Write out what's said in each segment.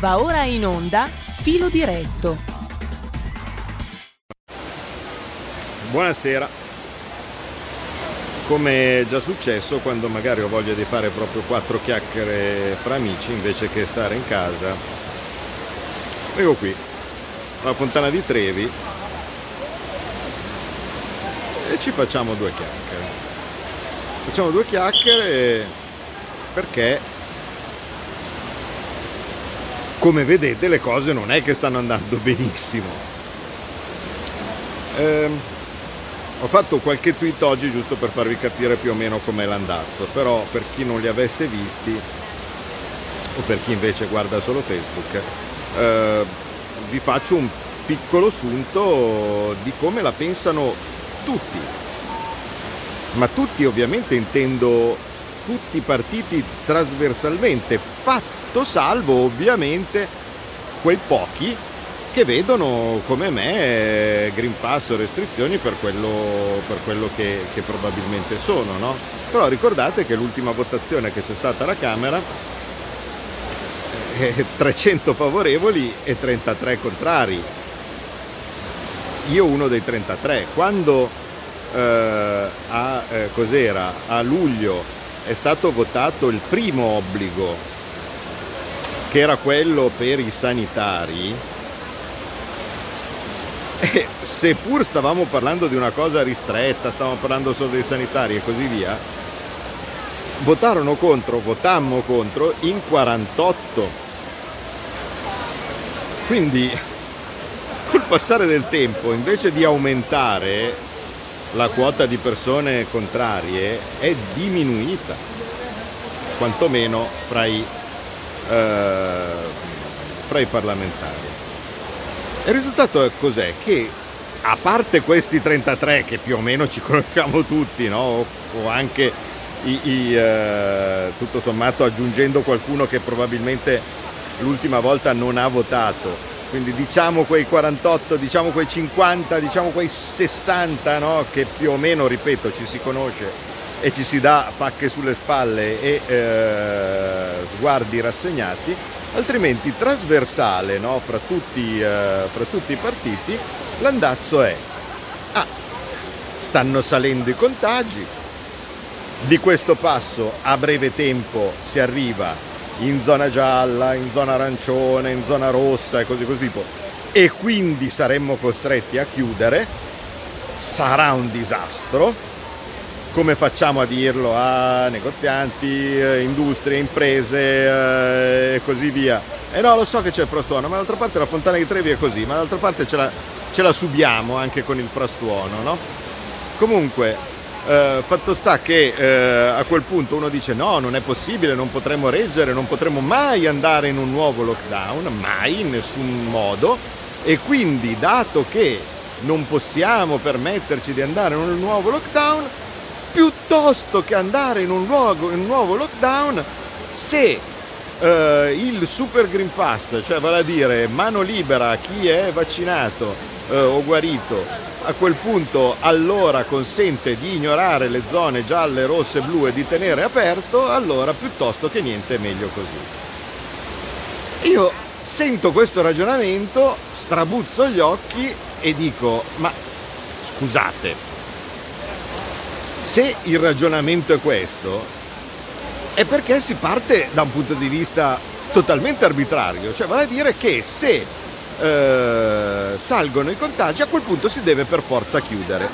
Va ora in onda Filo Diretto. Buonasera. Come è già successo quando magari ho voglia di fare proprio quattro chiacchiere fra amici invece che stare in casa, vengo qui, alla Fontana di Trevi e ci facciamo due chiacchiere. Facciamo due chiacchiere perché come vedete le cose non è che stanno andando benissimo. Eh, ho fatto qualche tweet oggi giusto per farvi capire più o meno com'è l'andazzo, però per chi non li avesse visti o per chi invece guarda solo Facebook, eh, vi faccio un piccolo sunto di come la pensano tutti. Ma tutti ovviamente intendo tutti i partiti trasversalmente, fatto fatto salvo ovviamente quei pochi che vedono come me Green Pass o restrizioni per quello, per quello che, che, probabilmente sono. No? Però ricordate che l'ultima votazione che c'è stata alla Camera è 300 favorevoli e 33 contrari. Io uno dei 33. Quando eh, a, eh, a luglio è stato votato il primo obbligo che era quello per i sanitari, e seppur stavamo parlando di una cosa ristretta, stavamo parlando solo dei sanitari e così via, votarono contro, votammo contro in 48. Quindi col passare del tempo, invece di aumentare la quota di persone contrarie, è diminuita, quantomeno fra i eh, fra i parlamentari. Il risultato è cos'è? Che a parte questi 33 che più o meno ci conosciamo tutti, no? o anche i, i, eh, tutto sommato aggiungendo qualcuno che probabilmente l'ultima volta non ha votato, quindi diciamo quei 48, diciamo quei 50, diciamo quei 60 no? che più o meno, ripeto, ci si conosce e ci si dà pacche sulle spalle e eh, sguardi rassegnati, altrimenti trasversale no, fra, tutti, eh, fra tutti i partiti l'andazzo è ah, stanno salendo i contagi, di questo passo a breve tempo si arriva in zona gialla, in zona arancione, in zona rossa e così così tipo e quindi saremmo costretti a chiudere, sarà un disastro come facciamo a dirlo a negozianti, eh, industrie, imprese eh, e così via. E no, lo so che c'è il frastuono, ma d'altra parte la Fontana di Trevi è così, ma d'altra parte ce la, ce la subiamo anche con il frastuono, no? Comunque, eh, fatto sta che eh, a quel punto uno dice no, non è possibile, non potremo reggere, non potremo mai andare in un nuovo lockdown, mai, in nessun modo, e quindi dato che non possiamo permetterci di andare in un nuovo lockdown, piuttosto che andare in un, luogo, in un nuovo lockdown se eh, il Super Green Pass, cioè vale a dire mano libera a chi è vaccinato eh, o guarito, a quel punto allora consente di ignorare le zone gialle, rosse, blu e di tenere aperto, allora piuttosto che niente è meglio così. Io sento questo ragionamento, strabuzzo gli occhi e dico, ma scusate, se il ragionamento è questo, è perché si parte da un punto di vista totalmente arbitrario, cioè vale a dire che se eh, salgono i contagi a quel punto si deve per forza chiudere.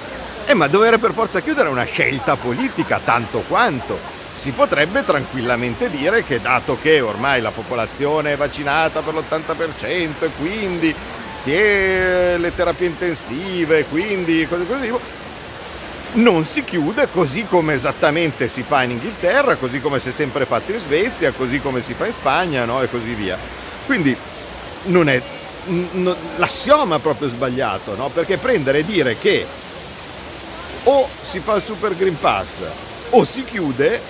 Eh, ma dover per forza chiudere è una scelta politica, tanto quanto. Si potrebbe tranquillamente dire che dato che ormai la popolazione è vaccinata per l'80% e quindi si è le terapie intensive, quindi cose così, non si chiude così come esattamente si fa in Inghilterra, così come si è sempre fatto in Svezia, così come si fa in Spagna no? e così via. Quindi non è n- l'assioma proprio sbagliato, no? perché prendere e dire che o si fa il Super Green Pass o si chiude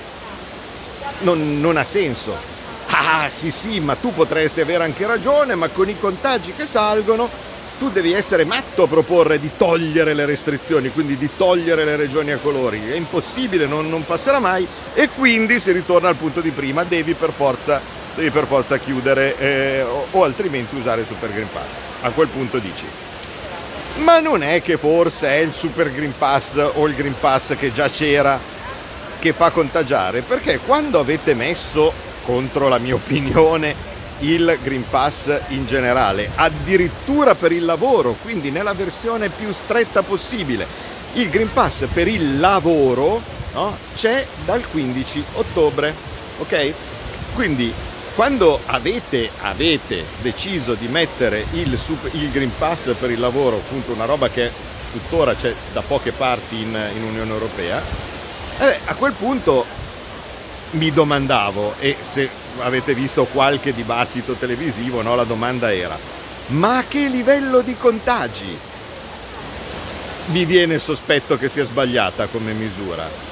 non, non ha senso. Ah sì sì, ma tu potresti avere anche ragione, ma con i contagi che salgono tu devi essere matto a proporre di togliere le restrizioni, quindi di togliere le regioni a colori. È impossibile, non, non passerà mai e quindi si ritorna al punto di prima, devi per forza devi per forza chiudere eh, o, o altrimenti usare il Super Green Pass. A quel punto dici, ma non è che forse è il Super Green Pass o il Green Pass che già c'era che fa contagiare? Perché quando avete messo, contro la mia opinione, il Green Pass in generale, addirittura per il lavoro, quindi nella versione più stretta possibile, il Green Pass per il lavoro no, c'è dal 15 ottobre, ok? Quindi quando avete, avete deciso di mettere il, super, il, Green Pass per il lavoro, appunto una roba che tuttora c'è da poche parti in, in Unione Europea, eh, a quel punto mi domandavo, e se avete visto qualche dibattito televisivo, no, la domanda era, ma a che livello di contagi vi viene sospetto che sia sbagliata come misura?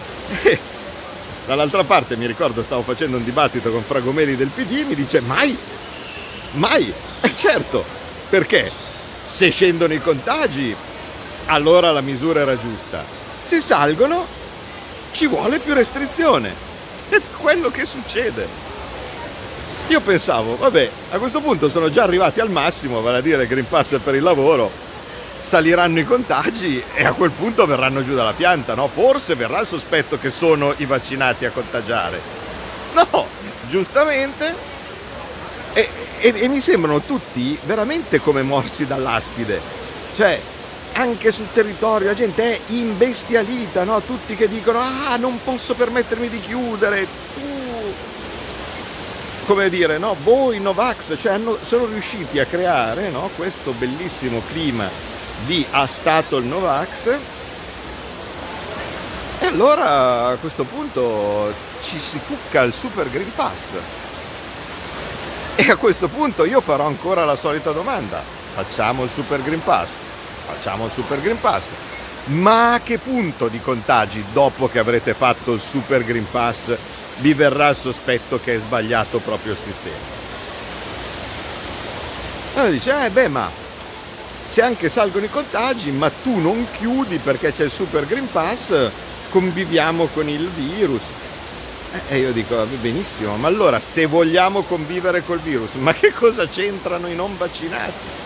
Eh, Dall'altra parte mi ricordo stavo facendo un dibattito con Fragomeli del PD e mi dice mai, mai, eh certo, perché? Se scendono i contagi allora la misura era giusta, se salgono ci vuole più restrizione, è quello che succede. Io pensavo, vabbè, a questo punto sono già arrivati al massimo, vale a dire Green Pass per il lavoro, saliranno i contagi e a quel punto verranno giù dalla pianta, no? Forse verrà il sospetto che sono i vaccinati a contagiare. No, giustamente. E, e, e mi sembrano tutti veramente come morsi dall'aspide. Cioè, anche sul territorio la gente è imbestialita, no? Tutti che dicono, ah, non posso permettermi di chiudere, come dire, no? voi Novax, cioè hanno, sono riusciti a creare no? questo bellissimo clima di ha stato il Novax e allora a questo punto ci si cucca il Super Green Pass e a questo punto io farò ancora la solita domanda facciamo il Super Green Pass facciamo il Super Green Pass ma a che punto di contagi dopo che avrete fatto il Super Green Pass vi verrà il sospetto che è sbagliato proprio il sistema allora dice eh beh ma se anche salgono i contagi, ma tu non chiudi perché c'è il Super Green Pass, conviviamo con il virus. E io dico, benissimo, ma allora se vogliamo convivere col virus, ma che cosa c'entrano i non vaccinati?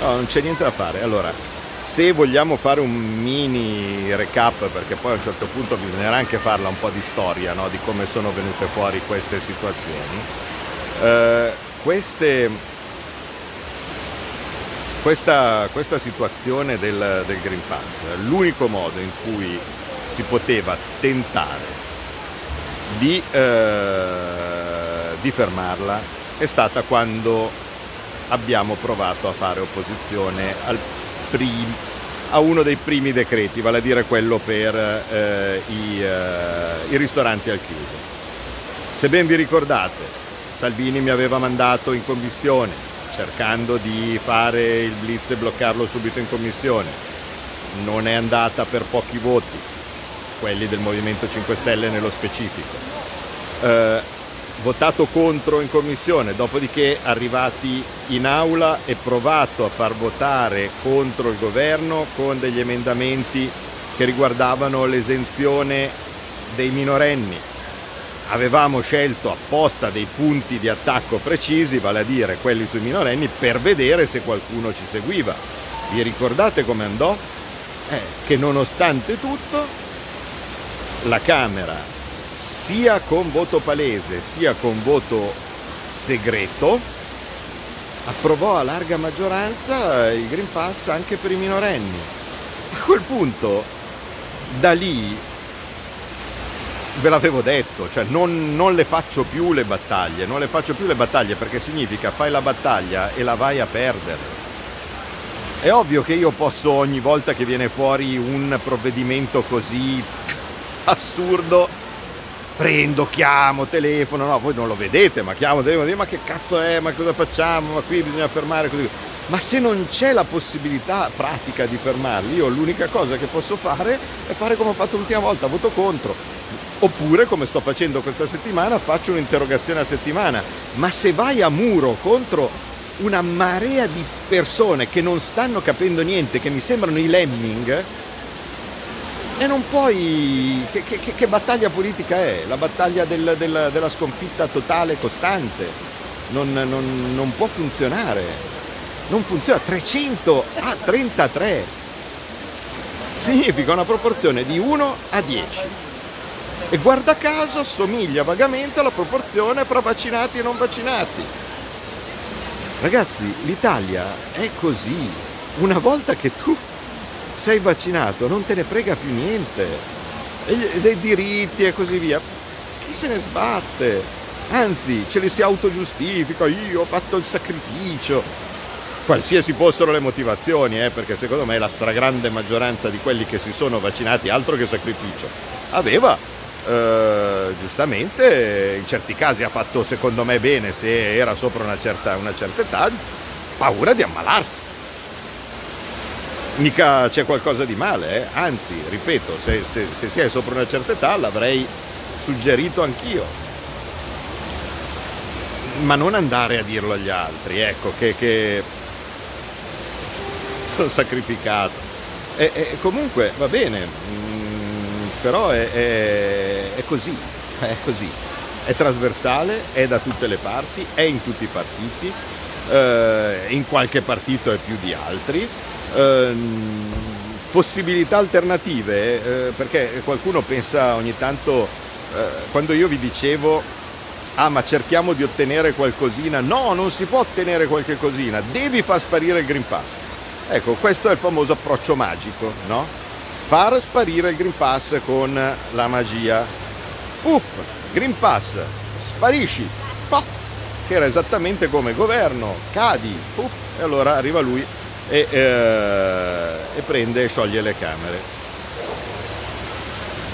No, non c'è niente da fare. Allora, se vogliamo fare un mini recap, perché poi a un certo punto bisognerà anche farla un po' di storia no? di come sono venute fuori queste situazioni, eh, queste, questa, questa, situazione del, del Green Pass, l'unico modo in cui si poteva tentare di, eh, di fermarla è stata quando abbiamo provato a fare opposizione al prim- a uno dei primi decreti, vale a dire quello per eh, i, eh, i ristoranti al chiuso. Se ben vi ricordate, Salvini mi aveva mandato in commissione cercando di fare il blitz e bloccarlo subito in commissione. Non è andata per pochi voti, quelli del Movimento 5 Stelle nello specifico. Eh, votato contro in commissione, dopodiché arrivati in aula e provato a far votare contro il governo con degli emendamenti che riguardavano l'esenzione dei minorenni. Avevamo scelto apposta dei punti di attacco precisi, vale a dire quelli sui minorenni, per vedere se qualcuno ci seguiva. Vi ricordate come andò? Eh, che nonostante tutto la Camera sia con voto palese sia con voto segreto, approvò a larga maggioranza il Green Pass anche per i minorenni. A quel punto, da lì, ve l'avevo detto, cioè non, non, le faccio più le battaglie, non le faccio più le battaglie perché significa fai la battaglia e la vai a perdere. È ovvio che io posso ogni volta che viene fuori un provvedimento così assurdo prendo, chiamo, telefono, no, voi non lo vedete, ma chiamo, telefono, ma che cazzo è, ma cosa facciamo, ma qui bisogna fermare così. Ma se non c'è la possibilità pratica di fermarli, io l'unica cosa che posso fare è fare come ho fatto l'ultima volta, voto contro. Oppure, come sto facendo questa settimana, faccio un'interrogazione a settimana. Ma se vai a muro contro una marea di persone che non stanno capendo niente, che mi sembrano i lemming, E non puoi... Che, che, che battaglia politica è? La battaglia del, del, della sconfitta totale costante. Non, non, non può funzionare. Non funziona. 300 a 33. Significa una proporzione di 1 a 10. E guarda caso somiglia vagamente alla proporzione fra vaccinati e non vaccinati. Ragazzi, l'Italia è così. Una volta che tu sei vaccinato non te ne frega più niente. E dei diritti e così via. Chi se ne sbatte? Anzi ce li si autogiustifica io ho fatto il sacrificio. Qualsiasi fossero le motivazioni eh, perché secondo me la stragrande maggioranza di quelli che si sono vaccinati altro che sacrificio aveva eh, giustamente in certi casi ha fatto secondo me bene se era sopra una certa, una certa età paura di ammalarsi mica c'è qualcosa di male, eh? anzi, ripeto, se, se, se si è sopra una certa età l'avrei suggerito anch'io. Ma non andare a dirlo agli altri, ecco, che, che sono sacrificato. E, e, comunque va bene, mm, però è, è, è così, è così. È trasversale, è da tutte le parti, è in tutti i partiti, eh, in qualche partito è più di altri possibilità alternative, eh, perché qualcuno pensa ogni tanto, eh, quando io vi dicevo, ah ma cerchiamo di ottenere qualcosina, no, non si può ottenere qualche cosina, devi far sparire il Green Pass. Ecco, questo è il famoso approccio magico, no? Far sparire il Green Pass con la magia. Uff, Green Pass, sparisci, Puff, che era esattamente come governo, cadi, puff, e allora arriva lui e, eh, e prende e scioglie le camere.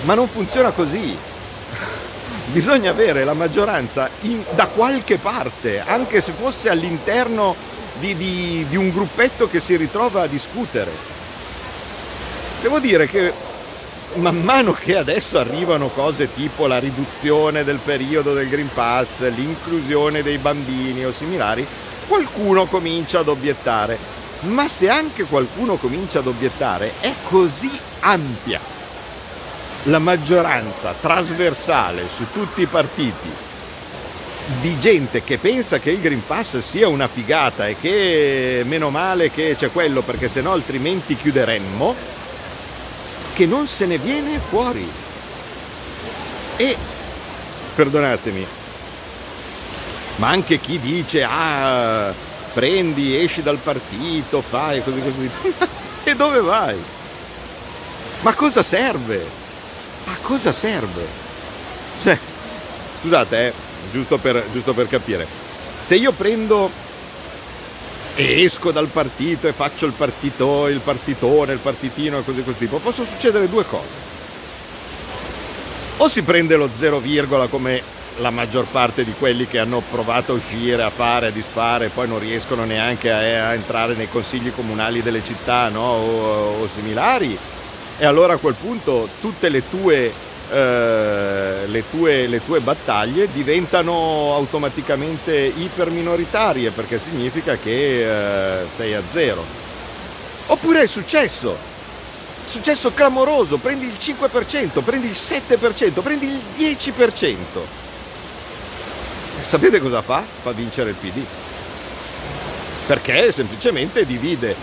Ma non funziona così. Bisogna avere la maggioranza in, da qualche parte, anche se fosse all'interno di, di, di un gruppetto che si ritrova a discutere. Devo dire che man mano che adesso arrivano cose tipo la riduzione del periodo del Green Pass, l'inclusione dei bambini o similari, qualcuno comincia ad obiettare ma se anche qualcuno comincia ad obiettare, è così ampia la maggioranza trasversale su tutti i partiti di gente che pensa che il Green Pass sia una figata e che meno male che c'è quello perché sennò altrimenti chiuderemmo, che non se ne viene fuori. E, perdonatemi, ma anche chi dice ah prendi, esci dal partito, fai così così. e dove vai? Ma cosa serve? A cosa serve? Cioè, scusate, eh, giusto, per, giusto per capire, se io prendo e esco dal partito e faccio il partito, il partitone, il partitino e così così tipo, possono succedere due cose. O si prende lo zero virgola come la maggior parte di quelli che hanno provato a uscire, a fare, a disfare, poi non riescono neanche a, a entrare nei consigli comunali delle città no? o, o, similari. E allora a quel punto tutte le tue, eh, le tue, le tue battaglie diventano automaticamente iperminoritarie perché significa che eh, sei a zero. Oppure è successo, successo clamoroso, prendi il 5%, prendi il 7%, prendi il 10%. Sapete cosa fa? Fa vincere il PD. Perché semplicemente divide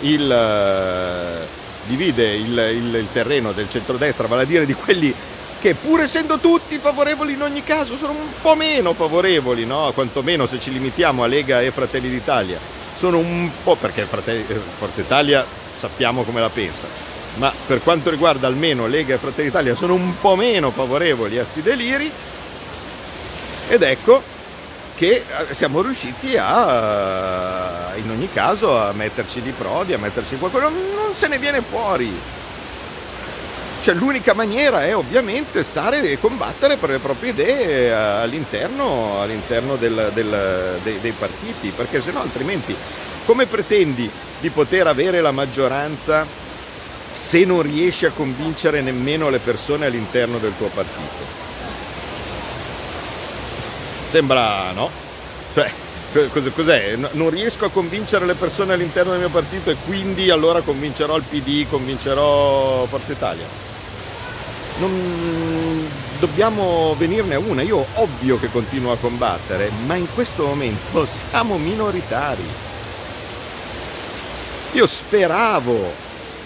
il, uh, divide il, il, il terreno del centrodestra, vale a dire di quelli che pur essendo tutti favorevoli in ogni caso sono un po' meno favorevoli, no? quantomeno se ci limitiamo a Lega e Fratelli d'Italia, sono un po' perché Fratelli, eh, Forza Italia sappiamo come la pensa, ma per quanto riguarda almeno Lega e Fratelli d'Italia sono un po' meno favorevoli a sti deliri ed ecco che eh, siamo riusciti a, in ogni caso, a metterci di prodi, a metterci qualcosa, non se ne viene fuori. Cioè l'unica maniera è ovviamente stare e combattere per le proprie idee eh, all'interno, all'interno del, del, dei, dei partiti, perché se no altrimenti come pretendi di poter avere la maggioranza se non riesci a convincere nemmeno le persone all'interno del tuo partito? Sembra no. Cioè, cos'è? Non riesco a convincere le persone all'interno del mio partito e quindi allora convincerò il PD, convincerò Forza Italia. non dobbiamo venirne a una. Io ovvio che continuo a combattere, ma in questo momento siamo minoritari. Io speravo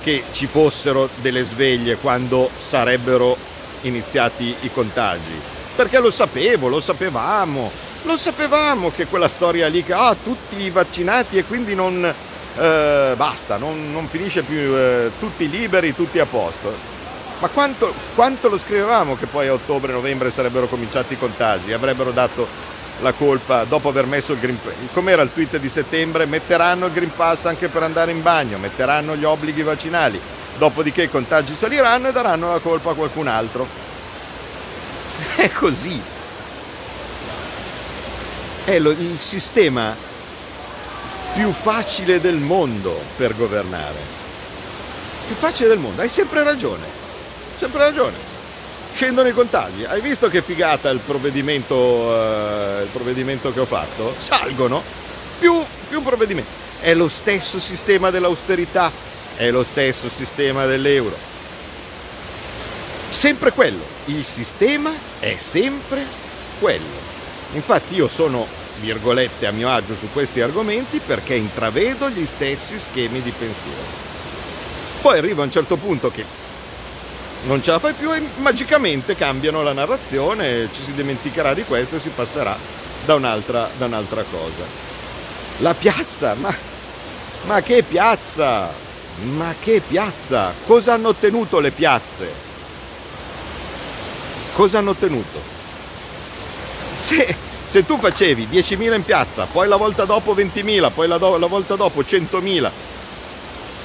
che ci fossero delle sveglie quando sarebbero iniziati i contagi, perché lo sapevo, lo sapevamo, lo sapevamo che quella storia lì che ah, tutti vaccinati e quindi non eh, basta, non, non, finisce più eh, tutti liberi, tutti a posto. Ma quanto, quanto lo scrivevamo che poi a ottobre-novembre sarebbero cominciati i contagi? Avrebbero dato la colpa dopo aver messo il Green Pass. Com'era il tweet di settembre? Metteranno il Green Pass anche per andare in bagno, metteranno gli obblighi vaccinali, dopodiché i contagi saliranno e daranno la colpa a qualcun altro. È così. È lo, il sistema più facile del mondo per governare. Più facile del mondo, hai sempre ragione sempre ragione. Scendono i contagi. Hai visto che figata il provvedimento, uh, il provvedimento che ho fatto? Salgono. Più, più provvedimenti. È lo stesso sistema dell'austerità, è lo stesso sistema dell'euro. Sempre quello. Il sistema è sempre quello. Infatti io sono, virgolette, a mio agio su questi argomenti perché intravedo gli stessi schemi di pensiero. Poi arrivo a un certo punto che non ce la fai più e magicamente cambiano la narrazione, ci si dimenticherà di questo e si passerà da un'altra, da un'altra cosa. La piazza, ma, ma che piazza? Ma che piazza? Cosa hanno ottenuto le piazze? Cosa hanno ottenuto? Se, se tu facevi 10.000 in piazza, poi la volta dopo 20.000, poi la, do, la volta dopo 100.000,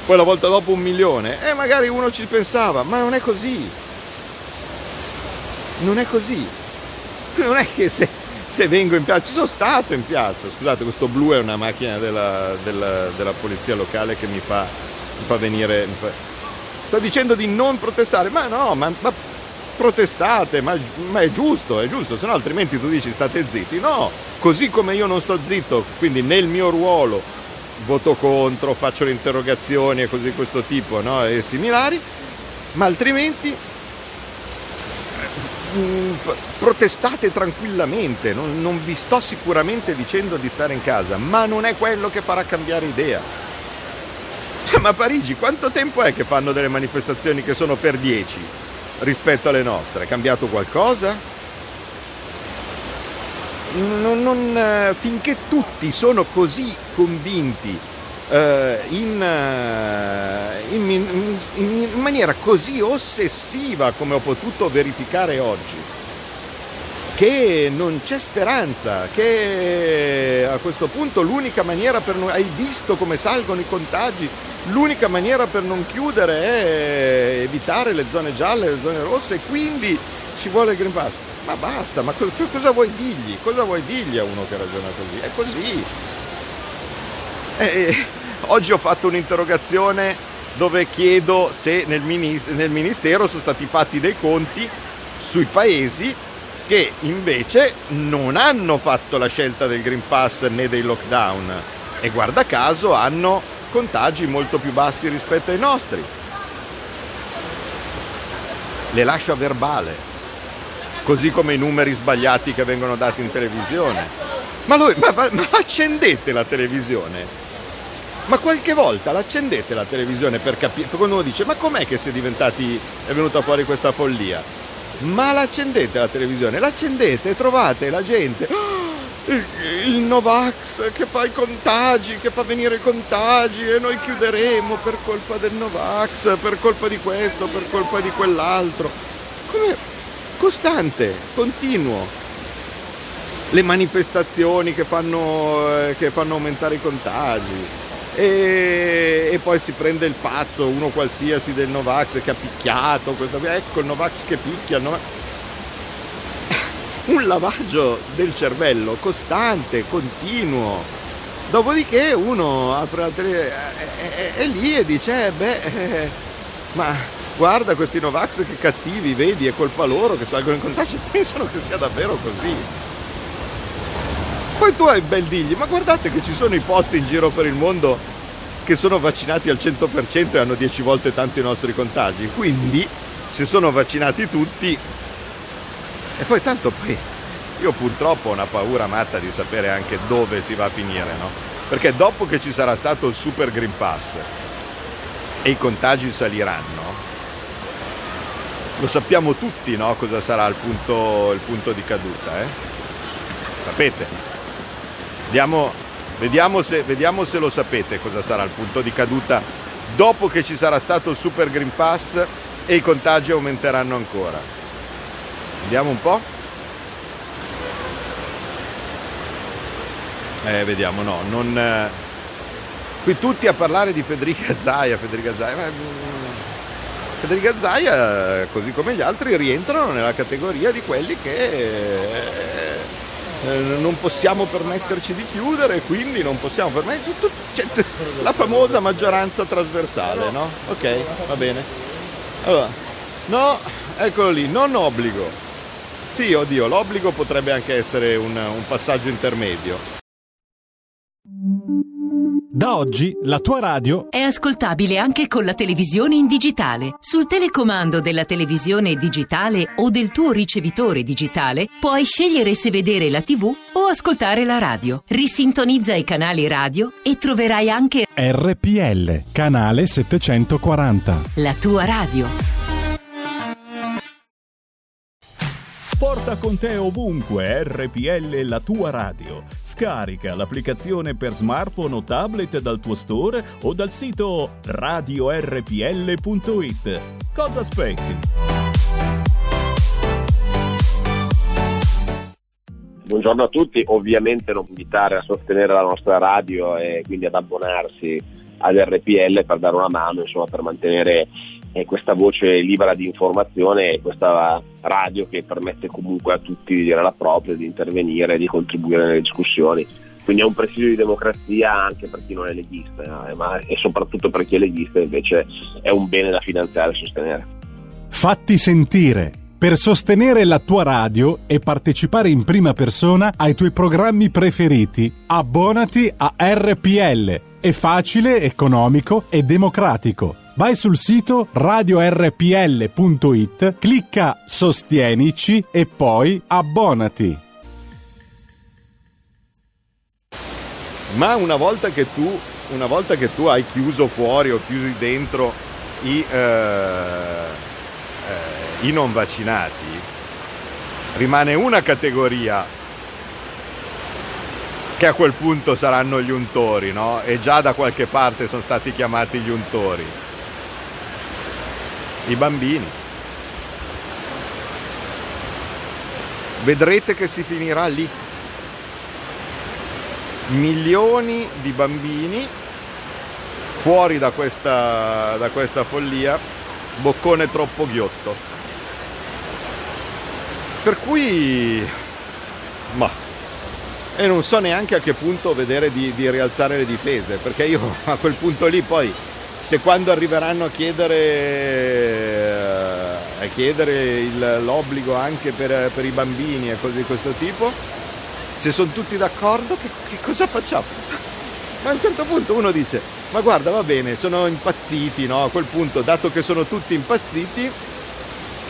poi la volta dopo un milione, e magari uno ci pensava, ma non è così. Non è così. Non è che se, se vengo in piazza, ci sono stato in piazza, scusate, questo blu è una macchina della, della, della polizia locale che mi fa, mi fa venire... Mi fa... Sto dicendo di non protestare, ma no, ma, ma protestate, ma, ma, è giusto, è giusto, se no altrimenti tu dici state zitti. No, così come io non sto zitto, quindi nel mio ruolo voto contro, faccio le interrogazioni e cose di questo tipo no? e similari, ma altrimenti mm, protestate tranquillamente, non, non, vi sto sicuramente dicendo di stare in casa, ma non è quello che farà cambiare idea. Ma Parigi, quanto tempo è che fanno delle manifestazioni che sono per 10 rispetto alle nostre? È cambiato qualcosa? non, non, eh, finché tutti sono così convinti eh, in, eh, in, in, in maniera così ossessiva come ho potuto verificare oggi, che non c'è speranza, che a questo punto l'unica maniera per non... hai visto come salgono i contagi, l'unica maniera per non chiudere è evitare le zone gialle, le zone rosse e quindi ci vuole il Green Pass. Ma basta, ma cosa, cosa vuoi dirgli? Cosa vuoi dirgli a uno che ragiona così? È così. Eh, oggi ho fatto un'interrogazione dove chiedo se nel, nel Ministero sono stati fatti dei conti sui paesi che invece non hanno fatto la scelta del Green Pass né dei lockdown e guarda caso hanno contagi molto più bassi rispetto ai nostri. Le lascio a verbale così come i numeri sbagliati che vengono dati in televisione. Ma, lui, ma, ma, accendete la televisione? Ma qualche volta l'accendete la televisione per capire, quando uno dice ma com'è che si è diventati, è venuta fuori questa follia? Ma l'accendete la televisione, l'accendete e trovate la gente, oh, il, Novax che fa i contagi, che fa venire i contagi e noi chiuderemo per colpa del Novax, per colpa di questo, per colpa di quell'altro. Come, costante, continuo. Le manifestazioni che fanno, eh, che fanno aumentare i contagi. E, e, poi si prende il pazzo, uno qualsiasi del Novax che ha picchiato, questa, ecco il Novax che picchia. Il Novax. Un lavaggio del cervello costante, continuo. Dopodiché uno apre la tele, è, è, è lì e dice, eh, beh, eh, ma guarda questi Novax che cattivi, vedi, è colpa loro che salgono in contagio, pensano che sia davvero così. Poi tu hai bel digli, ma guardate che ci sono i posti in giro per il mondo che sono vaccinati al 100% e hanno 10 volte tanto i nostri contagi, quindi se sono vaccinati tutti e poi tanto poi io purtroppo ho una paura matta di sapere anche dove si va a finire, no? Perché dopo che ci sarà stato il Super Green Pass e i contagi saliranno, lo sappiamo tutti no? cosa sarà il punto, il punto di caduta. Eh? Sapete? Vediamo, vediamo, se, vediamo se lo sapete cosa sarà il punto di caduta dopo che ci sarà stato il Super Green Pass e i contagi aumenteranno ancora. Vediamo un po'. Eh, vediamo, no, non... Eh, qui tutti a parlare di Federica Zaia, Federica Zaia, ma... Mm, Federica Zaia, così come gli altri, rientrano nella categoria di quelli che eh, non possiamo permetterci di chiudere, quindi non possiamo permetterci cioè, la famosa maggioranza trasversale, no? Ok, va bene. Allora, no, eccolo lì, non obbligo. Sì, oddio, l'obbligo potrebbe anche essere un, un passaggio intermedio. Da oggi la tua radio è ascoltabile anche con la televisione in digitale. Sul telecomando della televisione digitale o del tuo ricevitore digitale puoi scegliere se vedere la TV o ascoltare la radio. Risintonizza i canali radio e troverai anche RPL, canale 740. La tua radio. Porta con te ovunque RPL la tua radio. Scarica l'applicazione per smartphone o tablet dal tuo store o dal sito radiorpl.it. Cosa aspetti? Buongiorno a tutti, ovviamente non invitare a sostenere la nostra radio e quindi ad abbonarsi ad RPL per dare una mano, insomma, per mantenere eh, questa voce libera di informazione questa radio che permette comunque a tutti di dire la propria, di intervenire, di contribuire nelle discussioni. Quindi è un presidio di democrazia anche per chi non è leghista, eh, ma e soprattutto per chi è leghista invece è un bene da finanziare e sostenere. Fatti sentire per sostenere la tua radio e partecipare in prima persona ai tuoi programmi preferiti. Abbonati a RPL. È facile, economico e democratico. Vai sul sito radiorpl.it, clicca Sostienici e poi abbonati. Ma una volta che tu, volta che tu hai chiuso fuori o chiusi dentro i, eh, eh, i non vaccinati, rimane una categoria che a quel punto saranno gli untori, no? E già da qualche parte sono stati chiamati gli untori i bambini. Vedrete che si finirà lì. Milioni di bambini fuori da questa, da questa follia, boccone troppo ghiotto. Per cui... Ma... E non so neanche a che punto vedere di, di rialzare le difese, perché io a quel punto lì poi se quando arriveranno a chiedere, eh, a chiedere il, l'obbligo anche per, per, i bambini e cose di questo tipo, se sono tutti d'accordo, che, che cosa facciamo? Ma a un certo punto uno dice, ma guarda va bene, sono impazziti, no? A quel punto, dato che sono tutti impazziti,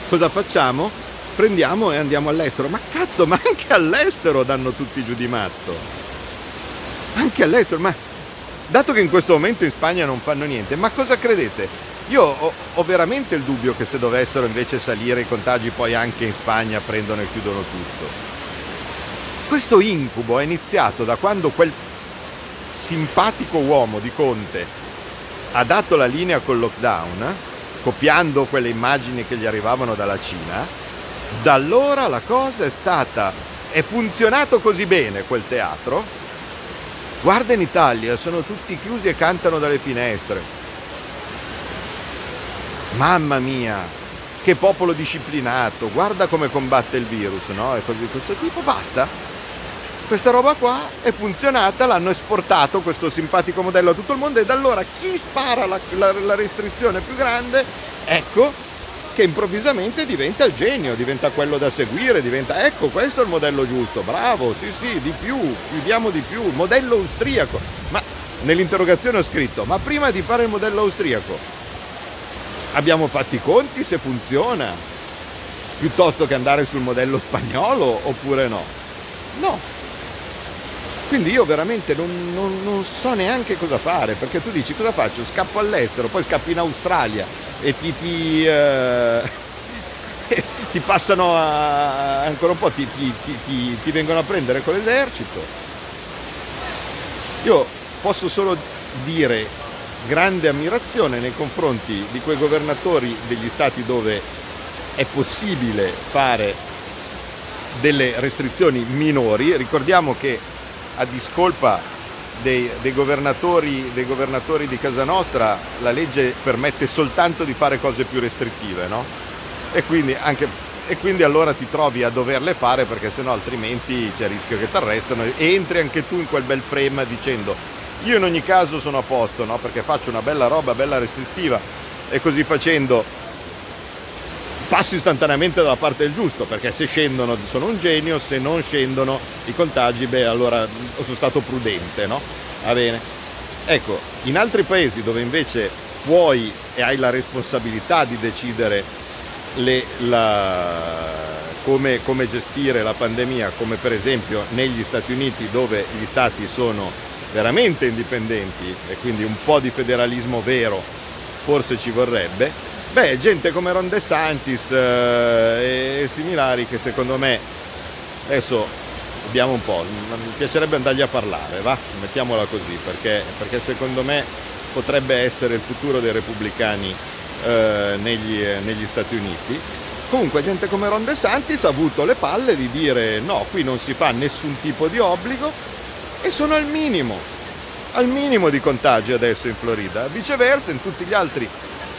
cosa facciamo? Prendiamo e andiamo all'estero. Ma cazzo, ma anche all'estero danno tutti giù di matto. Anche all'estero, ma dato che in questo momento in Spagna non fanno niente, ma cosa credete? Io ho, ho, veramente il dubbio che se dovessero invece salire i contagi poi anche in Spagna prendono e chiudono tutto. Questo incubo è iniziato da quando quel simpatico uomo di Conte ha dato la linea col lockdown, copiando quelle immagini che gli arrivavano dalla Cina. Da allora la cosa è stata, è funzionato così bene quel teatro Guarda in Italia, sono tutti chiusi e cantano dalle finestre. Mamma mia, che popolo disciplinato, guarda come combatte il virus, no? E cose di questo tipo, basta. Questa roba qua è funzionata, l'hanno esportato questo simpatico modello a tutto il mondo e da allora chi spara la, la, la restrizione più grande, ecco, che improvvisamente diventa il genio, diventa quello da seguire, diventa ecco questo è il modello giusto, bravo, sì sì, di più, chiudiamo di più, modello austriaco. Ma nell'interrogazione ho scritto, ma prima di fare il modello austriaco, abbiamo fatto i conti se funziona, piuttosto che andare sul modello spagnolo oppure no. No. Quindi io veramente non, non, non so neanche cosa fare, perché tu dici cosa faccio? Scappo all'estero, poi scappo in Australia e ti, ti, eh, ti passano a, ancora un po', ti, ti vengono a prendere con l'esercito. Io posso solo dire grande ammirazione nei confronti di quei governatori degli stati dove è possibile fare delle restrizioni minori. Ricordiamo che a discolpa dei, dei, governatori, dei, governatori, di casa nostra la legge permette soltanto di fare cose più restrittive, no? E quindi, anche, e quindi allora ti trovi a doverle fare perché sennò altrimenti c'è il rischio che ti arrestano e entri anche tu in quel bel frame dicendo io in ogni caso sono a posto, no? Perché faccio una bella roba, bella restrittiva e così facendo passo istantaneamente dalla parte del giusto, perché se scendono sono un genio, se non scendono i contagi, beh allora sono stato prudente, no? Va bene. Ecco, in altri paesi dove invece puoi e hai la responsabilità di decidere le, la, come, come gestire la pandemia, come per esempio negli Stati Uniti dove gli stati sono veramente indipendenti e quindi un po' di federalismo vero forse ci vorrebbe, beh, gente come Ron DeSantis eh, e similari che secondo me adesso abbiamo un po', mi piacerebbe andargli a parlare, va? Mettiamola così, perché, perché secondo me potrebbe essere il futuro dei repubblicani eh, negli, negli Stati Uniti. Comunque gente come Ron DeSantis ha avuto le palle di dire no, qui non si fa nessun tipo di obbligo, e sono al minimo, al minimo di contagi adesso in Florida. Viceversa in tutti gli altri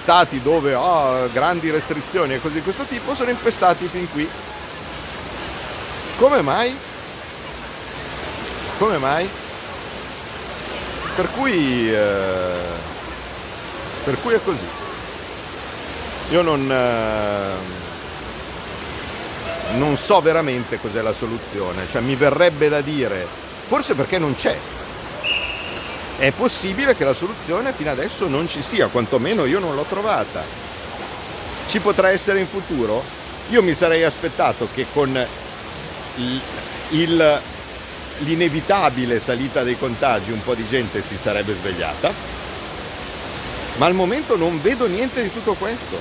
stati dove ho oh, grandi restrizioni e così di questo tipo sono infestati fin qui. Come mai? Come mai? Per cui, eh, per cui è così. Io non, eh, non so veramente cos'è la soluzione, cioè mi verrebbe da dire forse perché non c'è. È possibile che la soluzione fino adesso non ci sia, quantomeno io non l'ho trovata. Ci potrà essere in futuro? Io mi sarei aspettato che con il, il, l'inevitabile salita dei contagi un po' di gente si sarebbe svegliata, ma al momento non vedo niente di tutto questo.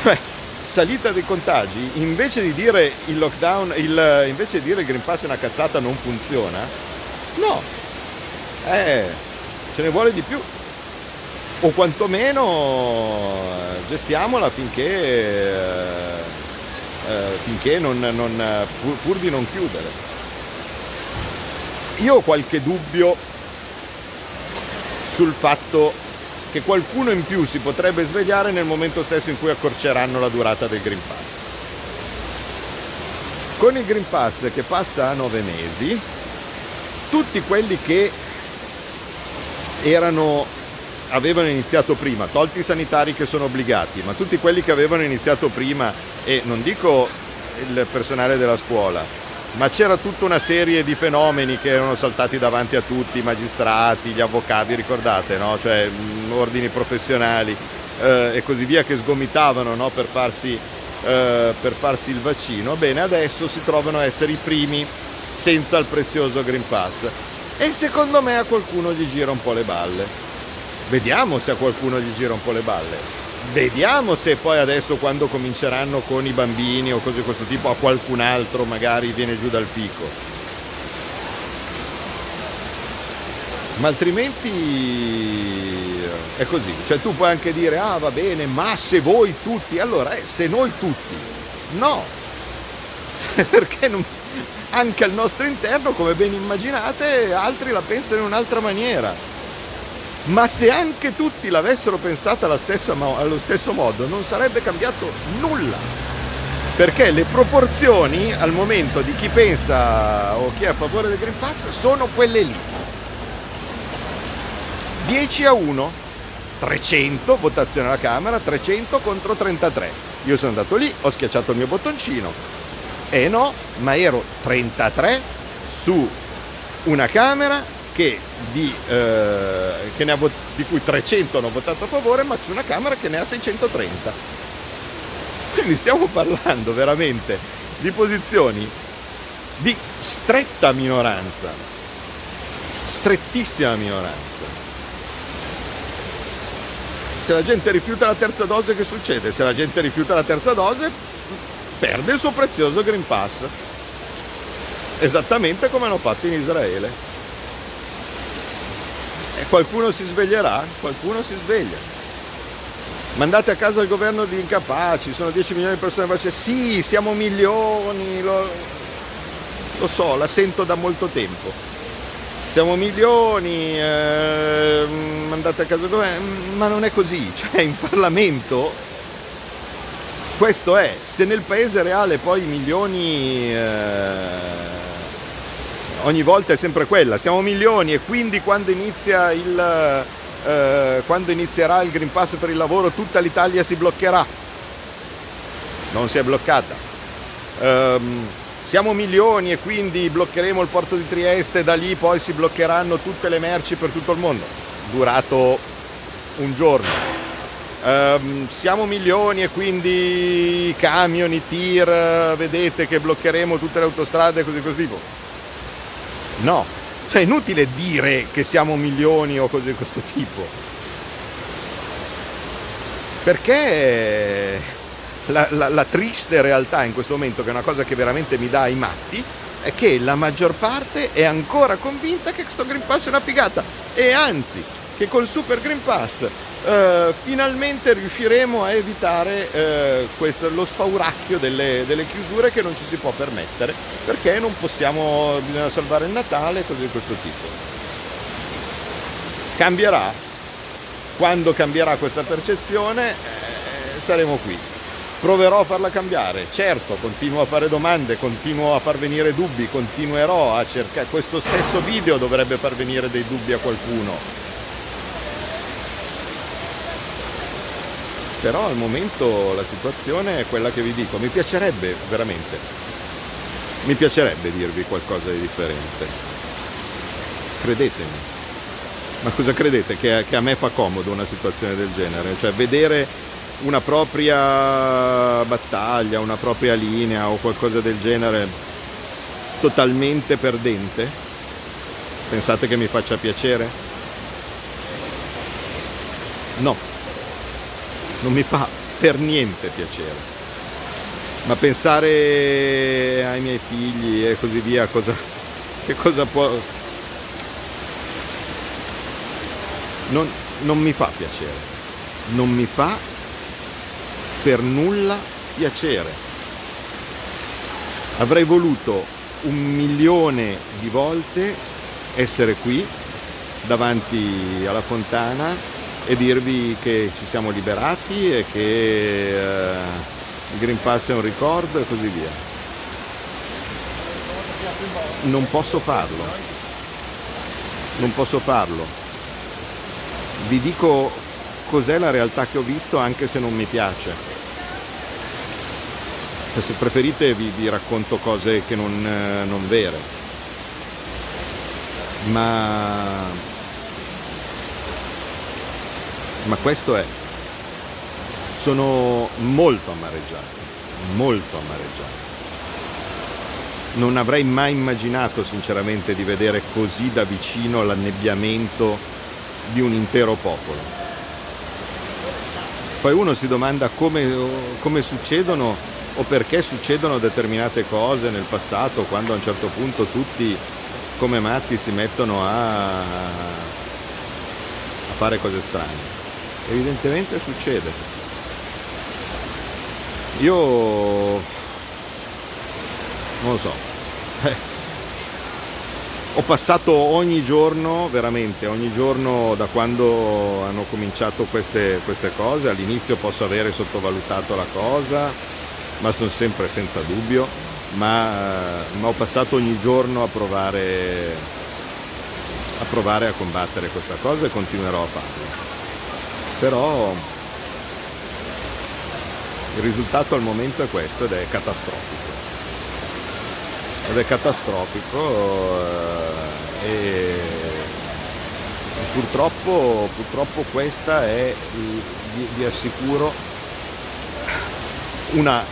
Cioè, salita dei contagi, invece di dire il lockdown, il, invece di dire il Green Pass è una cazzata non funziona, no, eh, ce ne vuole di più. O quantomeno eh, gestiamola finché, eh, eh, finché non, non, pur, pur di non chiudere. Io ho qualche dubbio sul fatto che qualcuno in più si potrebbe svegliare nel momento stesso in cui accorceranno la durata del Green Pass. Con il Green Pass che passa a nove mesi, tutti quelli che erano, avevano iniziato prima, tolti i sanitari che sono obbligati, ma tutti quelli che avevano iniziato prima, e non dico il personale della scuola, ma c'era tutta una serie di fenomeni che erano saltati davanti a tutti, i magistrati, gli avvocati, ricordate, no? cioè mm, ordini professionali eh, e così via che sgomitavano no? per, farsi, eh, per farsi il vaccino. Bene, adesso si trovano a essere i primi senza il prezioso Green Pass e secondo me a qualcuno gli gira un po' le balle. Vediamo se a qualcuno gli gira un po' le balle. Vediamo se poi adesso quando cominceranno con i bambini o cose di questo tipo a qualcun altro magari viene giù dal fico. Ma altrimenti è così. Cioè tu puoi anche dire ah va bene, ma se voi tutti, allora eh, se noi tutti. No. Perché non... anche al nostro interno, come ben immaginate, altri la pensano in un'altra maniera ma se anche tutti l'avessero pensata allo stesso modo non sarebbe cambiato nulla. Perché le proporzioni al momento di chi pensa o chi è a favore del Green Pass sono quelle lì. 10 a 1, 300 votazione alla Camera, 300 contro 33. Io sono andato lì, ho schiacciato il mio bottoncino e no, ma ero 33 su una Camera che di, eh, vot- di cui 300 hanno votato a favore, ma c'è una Camera che ne ha 630. Quindi stiamo parlando veramente di posizioni di stretta minoranza, strettissima minoranza. Se la gente rifiuta la terza dose che succede? Se la gente rifiuta la terza dose perde il suo prezioso Green Pass. Esattamente come hanno fatto in Israele. E qualcuno si sveglierà? Qualcuno si sveglia. Mandate a casa il governo di incapaci, sono 10 milioni di persone vaccinate. Sì, siamo milioni, lo, lo so, la sento da molto tempo. Siamo milioni, eh, mandate a casa il governo, ma non è così. Cioè in Parlamento questo è, se nel paese reale poi i milioni... Eh, ogni volta è sempre quella, siamo milioni e quindi quando, inizia il, eh, quando inizierà il Green Pass per il lavoro tutta l'Italia si bloccherà. Non si è bloccata. Um, siamo milioni e quindi bloccheremo il porto di Trieste e da lì poi si bloccheranno tutte le merci per tutto il mondo. Durato un giorno. Um, siamo milioni e quindi camion, i tir, vedete che bloccheremo tutte le autostrade e così così tipo. No, cioè è inutile dire che siamo milioni o cose di questo tipo. Perché la, la, la, triste realtà in questo momento, che è una cosa che veramente mi dà i matti, è che la maggior parte è ancora convinta che questo Green Pass è una figata. E anzi, che col Super Green Pass eh, finalmente riusciremo a evitare eh, questo, lo spauracchio delle, delle, chiusure che non ci si può permettere perché non possiamo, bisogna salvare il Natale, cose di questo tipo. Cambierà, quando cambierà questa percezione eh, saremo qui. Proverò a farla cambiare, certo, continuo a fare domande, continuo a far venire dubbi, continuerò a cercare, questo stesso video dovrebbe far venire dei dubbi a qualcuno però al momento la situazione è quella che vi dico, mi piacerebbe veramente, mi piacerebbe dirvi qualcosa di differente, credetemi. Ma cosa credete? Che, che a me fa comodo una situazione del genere? Cioè vedere una propria battaglia, una propria linea o qualcosa del genere totalmente perdente? Pensate che mi faccia piacere? No non mi fa per niente piacere. Ma pensare ai miei figli e così via, cosa, che cosa può... Non, non mi fa piacere. Non mi fa per nulla piacere. Avrei voluto un milione di volte essere qui davanti alla fontana e dirvi che ci siamo liberati e che eh, il Green Pass è un ricordo e così via. Non posso farlo. Non posso farlo. Vi dico cos'è la realtà che ho visto anche se non mi piace. Cioè, se preferite vi, vi, racconto cose che non, eh, non vere. Ma ma questo è. Sono molto amareggiato, molto amareggiato. Non avrei mai immaginato sinceramente di vedere così da vicino l'annebbiamento di un intero popolo. Poi uno si domanda come, come succedono o perché succedono determinate cose nel passato quando a un certo punto tutti come matti si mettono a, a fare cose strane evidentemente succede. Io non lo so. Eh. Ho passato ogni giorno, veramente ogni giorno da quando hanno cominciato queste, queste cose, all'inizio posso avere sottovalutato la cosa, ma sono sempre senza dubbio, ma, ma ho passato ogni giorno a provare, a provare a combattere questa cosa e continuerò a farlo però il risultato al momento è questo ed è catastrofico ed è catastrofico eh, e Purtroppo, purtroppo questa è, vi, vi assicuro, una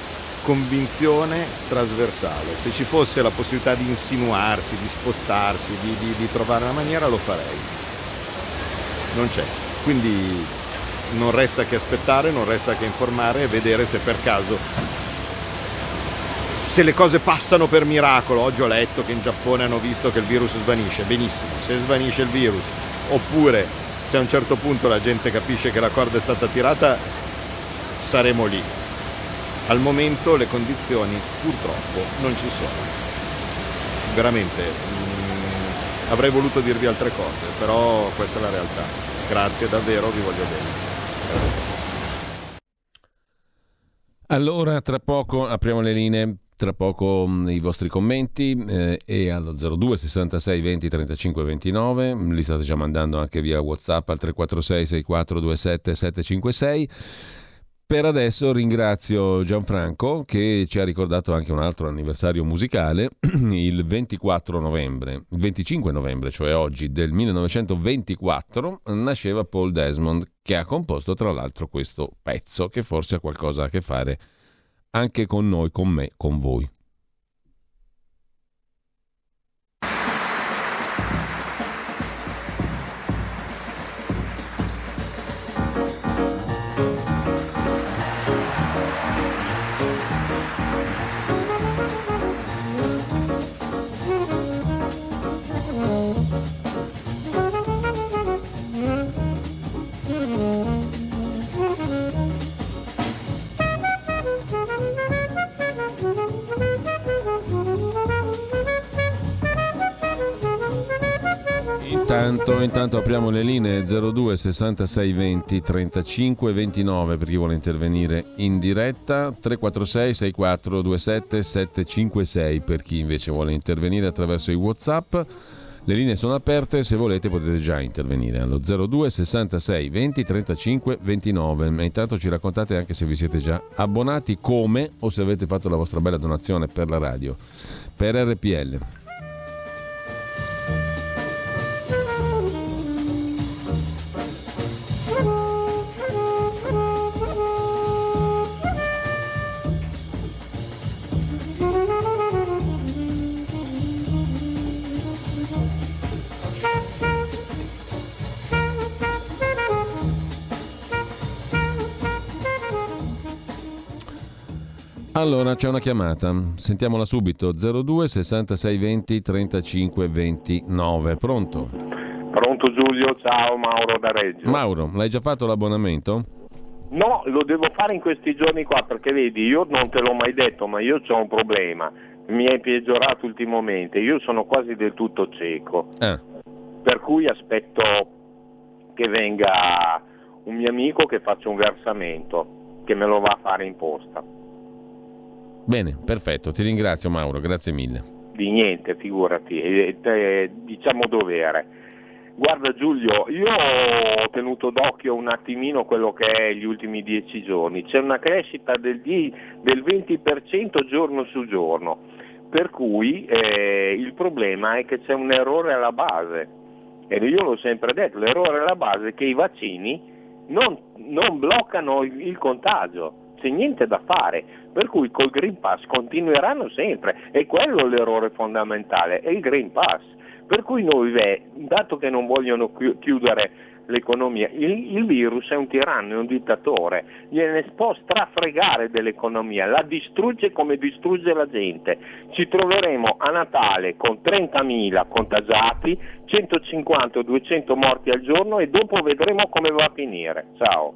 convinzione trasversale. Se ci fosse la possibilità di insinuarsi, di spostarsi, di, di, di trovare una maniera, lo farei. Non c'è. Quindi non resta che aspettare, non resta che informare e vedere se per caso se le cose passano per miracolo, oggi ho letto che in Giappone hanno visto che il virus svanisce, benissimo, se svanisce il virus, oppure se a un certo punto la gente capisce che la corda è stata tirata, saremo lì. Al momento le condizioni purtroppo non ci sono. Veramente mh, mm, avrei voluto dirvi altre cose, però questa è la realtà. Grazie davvero, vi voglio bene. Grazie. Allora, tra poco apriamo le linee tra poco mh, mm, i vostri commenti eh, e allo 02 66 20 35 29 li state già mandando anche via whatsapp al 346 6427 756 per adesso ringrazio Gianfranco che ci ha ricordato anche un altro anniversario musicale, il 24 novembre, il 25 novembre, cioè oggi del 1924, nasceva Paul Desmond che ha composto tra l'altro questo pezzo che forse ha qualcosa a che fare anche con noi, con me, con voi. Intanto, apriamo le linee 02 66 20 35 29 per chi vuole intervenire in diretta, 346 64 27 756 per chi invece vuole intervenire attraverso i Whatsapp. Le linee sono aperte, se volete potete già intervenire allo 02 66 20 35 29. Ma intanto ci raccontate anche se vi siete già abbonati, come o se avete fatto la vostra bella donazione per la radio, per RPL. Allora c'è una chiamata, sentiamola subito, 02 66 20 35 29, pronto? Pronto Giulio, ciao Mauro da Reggio. Mauro, l'hai già fatto l'abbonamento? No, lo devo fare in questi giorni qua perché vedi, io non te l'ho mai detto, ma io ho un problema, mi è peggiorato ultimamente, io sono quasi del tutto cieco, eh. per cui aspetto che venga un mio amico che faccia un versamento, che me lo va a fare in posta. Bene, perfetto, ti ringrazio Mauro, grazie mille. Di niente, figurati, eh, eh, diciamo dovere. Guarda Giulio, io ho tenuto d'occhio un attimino quello che è gli ultimi dieci giorni, c'è una crescita del, del 20% giorno su giorno, per cui eh, il problema è che c'è un errore alla base, e io l'ho sempre detto, l'errore alla base è che i vaccini non, non bloccano il, il contagio, c'è niente da fare, per cui col Green Pass continueranno sempre, e quello è l'errore fondamentale, è il Green Pass. Per cui noi, dato che non vogliono chiudere l'economia, il, il, virus è un tiranno, è un dittatore, gliene può strafregare dell'economia, la distrugge come distrugge la gente. Ci troveremo a Natale con 30.000 contagiati, 150-200 morti al giorno e dopo vedremo come va a finire. Ciao.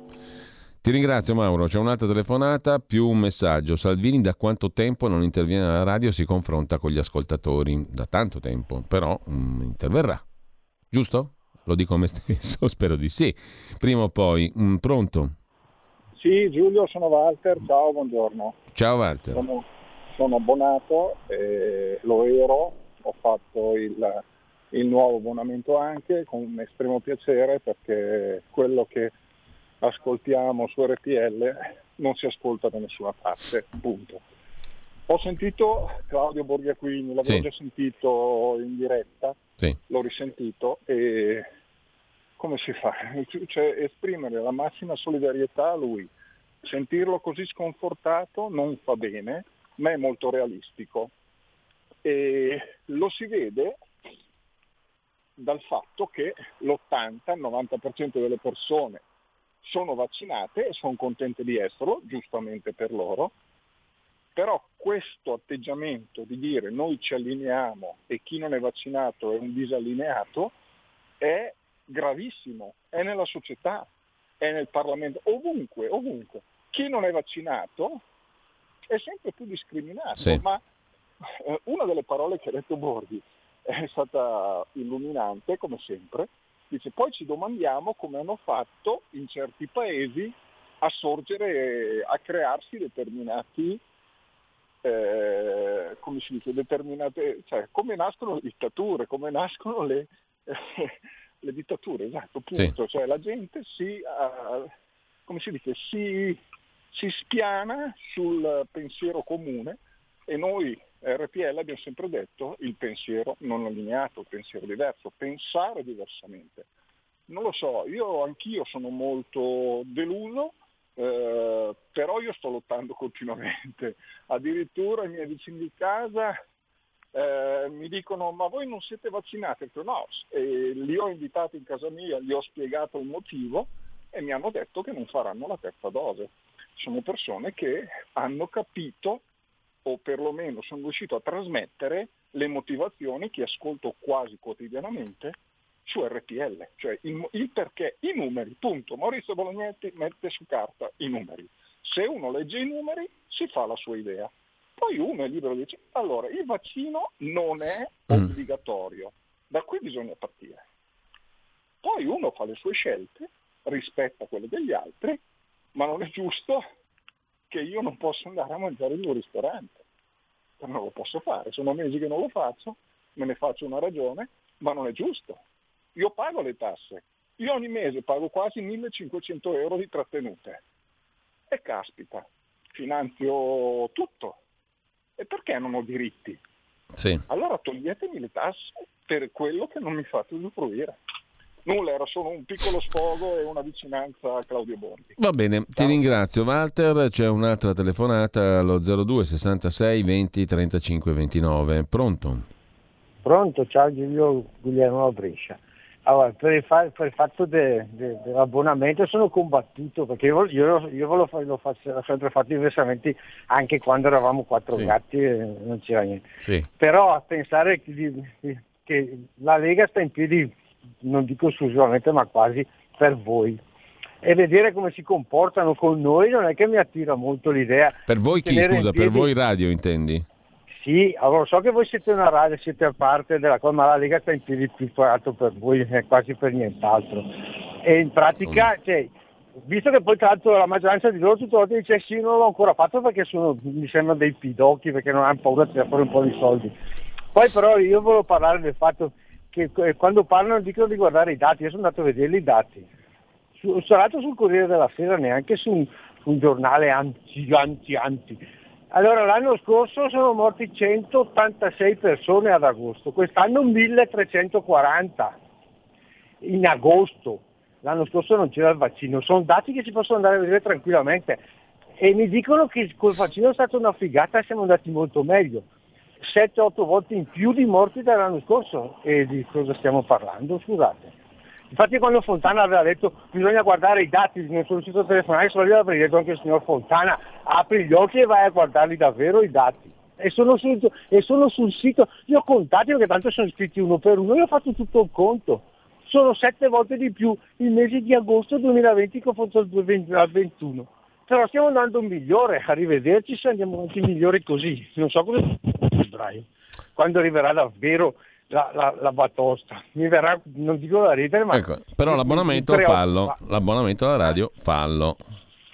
Ti ringrazio Mauro, c'è un'altra telefonata più un messaggio. Salvini da quanto tempo non interviene alla radio e si confronta con gli ascoltatori? Da tanto tempo, però um, interverrà. Giusto? Lo dico a me stesso, spero di sì. Prima o poi, um, pronto? Sì, Giulio, sono Walter, ciao, buongiorno. Ciao Walter. Sono, sono abbonato, eh, lo ero, ho fatto il, il nuovo abbonamento anche con un estremo piacere perché quello che ascoltiamo su RPL non si ascolta da nessuna parte, punto. Ho sentito Claudio Borghiaquini, l'avevo sì. già sentito in diretta, sì. l'ho risentito e come si fa? Cioè esprimere la massima solidarietà a lui. Sentirlo così sconfortato non fa bene, ma è molto realistico. E lo si vede dal fatto che l'80-90% delle persone sono vaccinate e sono contente di esserlo, giustamente per loro, però questo atteggiamento di dire noi ci allineiamo e chi non è vaccinato è un disallineato è gravissimo, è nella società, è nel Parlamento, ovunque, ovunque. Chi non è vaccinato è sempre più discriminato, sì. ma eh, una delle parole che ha detto Borghi è stata illuminante, come sempre, dice poi ci domandiamo come hanno fatto in certi paesi a sorgere, a crearsi determinati, eh, come si dice, determinate, cioè come nascono le dittature, come nascono le, eh, le dittature, esatto, punto. Sì. Cioè la gente si, uh, come si dice, si, si spiana sul pensiero comune e noi RPL abbiamo sempre detto il pensiero non allineato, il pensiero diverso, pensare diversamente. Non lo so, io anch'io sono molto deluso, eh, però io sto lottando continuamente. Addirittura i miei vicini di casa eh, mi dicono ma voi non siete vaccinati? Dico, no, e li ho invitati in casa mia, gli ho spiegato il motivo e mi hanno detto che non faranno la terza dose. Sono persone che hanno capito o perlomeno sono riuscito a trasmettere le motivazioni che ascolto quasi quotidianamente su RPL, cioè il, il, perché, i numeri, punto. Maurizio Bolognetti mette su carta i numeri. Se uno legge i numeri si fa la sua idea. Poi uno è libero di dire, allora il vaccino non è mm. obbligatorio, da qui bisogna partire. Poi uno fa le sue scelte, rispetta quelle degli altri, ma non è giusto che io non posso andare a mangiare in un ristorante. Non lo posso fare, sono mesi che non lo faccio, me ne faccio una ragione, ma non è giusto. Io pago le tasse, io ogni mese pago quasi 1500 euro di trattenute. E caspita, finanzio tutto. E perché non ho diritti? Sì. Allora toglietemi le tasse per quello che non mi fate usufruire. Nulla, era solo un piccolo sfogo e una vicinanza a Claudio Bondi. Va bene, Ciao. ti ringrazio Walter. C'è un'altra telefonata allo 02 66 20 35 29. Pronto? Pronto, ciao Giulio Guglielmo Brescia. Allora, per, il, fa- per il fatto de- de- dell'abbonamento sono combattuto perché io, io, io lo, fa- lo faccio, ho sempre fatto investimenti anche quando eravamo quattro sì. gatti e non c'era niente. Sì. Però a pensare che, che la Lega sta in piedi non dico esclusivamente ma quasi per voi e vedere come si comportano con noi non è che mi attira molto l'idea. Per voi chi scusa? Per voi radio intendi? Sì, allora so che voi siete una radio, siete a parte della cosa, ma la Lega sta in piedi più fatto per voi, è quasi per nient'altro. E in pratica, cioè, visto che poi tra l'altro la maggioranza di loro tutto volte dice sì, non l'ho ancora fatto perché sono, mi sembrano dei pidocchi, perché non hanno paura di tirare fuori un po' di soldi. Poi però io volevo parlare del fatto che eh, quando parlano dicono di guardare i dati, io sono andato a vedere i dati. Su, sono andato sul Corriere della Sera, neanche su un, su un giornale anti, anti, anti. Allora l'anno scorso sono morti 186 persone ad agosto, quest'anno 1340 in agosto. L'anno scorso non c'era il vaccino, sono dati che si possono andare a vedere tranquillamente e mi dicono che col vaccino è stata una figata e siamo andati molto meglio. 7-8 volte in più di morti dell'anno scorso. E di cosa stiamo parlando? Scusate. Infatti quando Fontana aveva detto bisogna guardare i dati, non sono riuscito a telefonare, solo io avrei detto anche il signor Fontana, apri gli occhi e vai a guardarli davvero i dati. E sono, sul, e sono sul sito, io ho contati perché tanto sono iscritti uno per uno, io ho fatto tutto il conto. Sono sette volte di più il mese di agosto 2020 che ho fatto il 2021 però stiamo andando migliore, arrivederci se andiamo avanti migliori così, non so cosa febbraio, quando arriverà davvero la, la, la batosta, mi verrà, non dico da ridere, ma... Ecco, però l'abbonamento fallo, l'abbonamento alla radio fallo.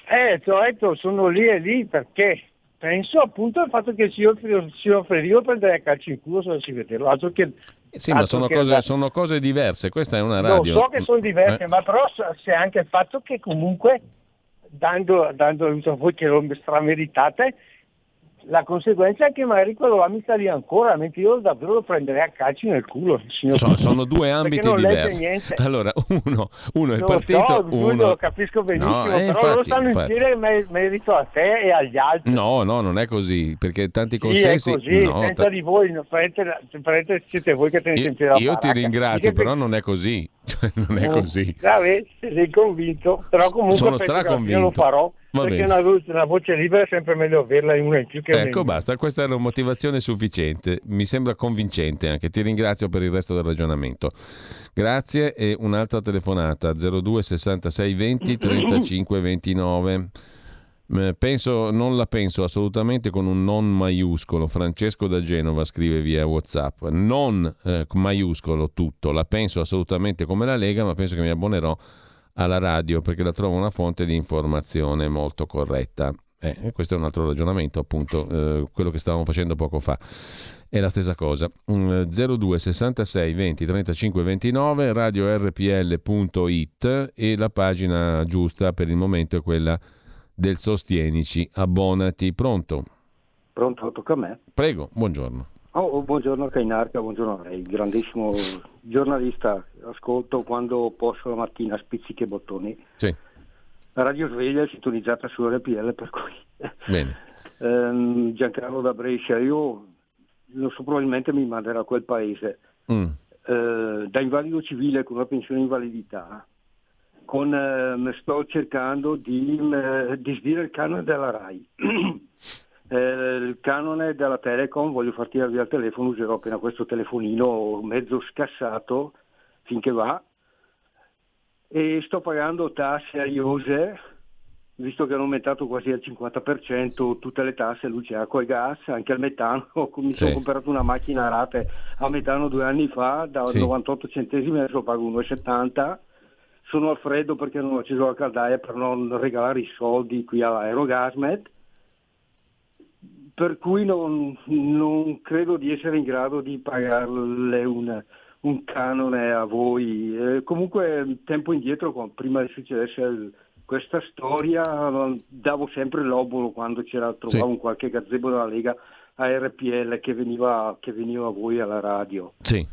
Eh, ti ho detto, sono lì e lì perché penso appunto al fatto che si offriva prendere a calcio in culo se dovessi vederlo, altro che... Sì, ma sono cose, sono cose, diverse, questa è una radio. Lo so che sono diverse, eh. ma però c'è anche il fatto che comunque dando, dando aiuto a voi che lo strameritate, la conseguenza è che magari quello là mi sta lì ancora, mentre io davvero lo prenderei a calci nel culo. Sono, sono, due ambiti diversi. Allora, uno, uno è il partito. So, uno... Lo capisco benissimo, no, eh, però infatti, loro stanno infatti. in chiedere merito a te e agli altri. No, no, non è così, perché tanti consensi... Sì, è così, no, senza t- di voi, farete, siete voi che tenete in piedi la Io ti ringrazio, però non è così. Non è così. Vabbè, sei convinto, però comunque sono straconvinto. lo farò. Va perché una, una, voce libera è sempre meglio averla in una in più che Ecco, basta, questa è una motivazione sufficiente, mi sembra convincente anche. Ti ringrazio per il resto del ragionamento. Grazie e un'altra telefonata 02 66 20 35 29. Penso, non la penso assolutamente con un non maiuscolo. Francesco da Genova scrive via WhatsApp. Non eh, maiuscolo tutto, la penso assolutamente come la Lega, ma penso che mi abbonerò alla radio perché la trovo una fonte di informazione molto corretta. Eh, questo è un altro ragionamento, appunto, eh, quello che stavamo facendo poco fa. È la stessa cosa. 02 66 20 35 29 radio rpl.it e la pagina giusta per il momento è quella del Sostienici. Abbonati. Pronto? Pronto, tocca a me. Prego, buongiorno. Oh, oh buongiorno Cainarca, buongiorno a lei, grandissimo giornalista. Ascolto quando posso la mattina spizzichi e bottoni. Sì. La radio sveglia è sintonizzata su RPL, per cui... Bene. ehm, Giancarlo da Brescia, io non so, probabilmente mi manderà a quel paese. Mm. Eh, da invalido civile con una pensione invalidità con, eh, sto cercando di, eh, di sdire il canone della RAI. eh, il canone della Telecom, voglio far tirare via il telefono, userò appena questo telefonino mezzo scassato finché va e sto pagando tasse aiose visto che hanno aumentato quasi al 50% tutte le tasse, luce, acqua e gas, anche al metano, mi sì. sono comprato una macchina a rate a metano due anni fa, da sì. 98 centesimi adesso pago 1,70 sono al freddo perché non ho acceso la caldaia per non regalare i soldi qui all'Aerogasmet, per cui non, non credo di essere in grado di pagarle un, un canone a voi. Eh, comunque tempo indietro, prima che succedesse questa storia, davo sempre l'obolo quando c'era, trovavo sì. un qualche gazebo della Lega a RPL che veniva, che veniva a voi alla radio. Sì.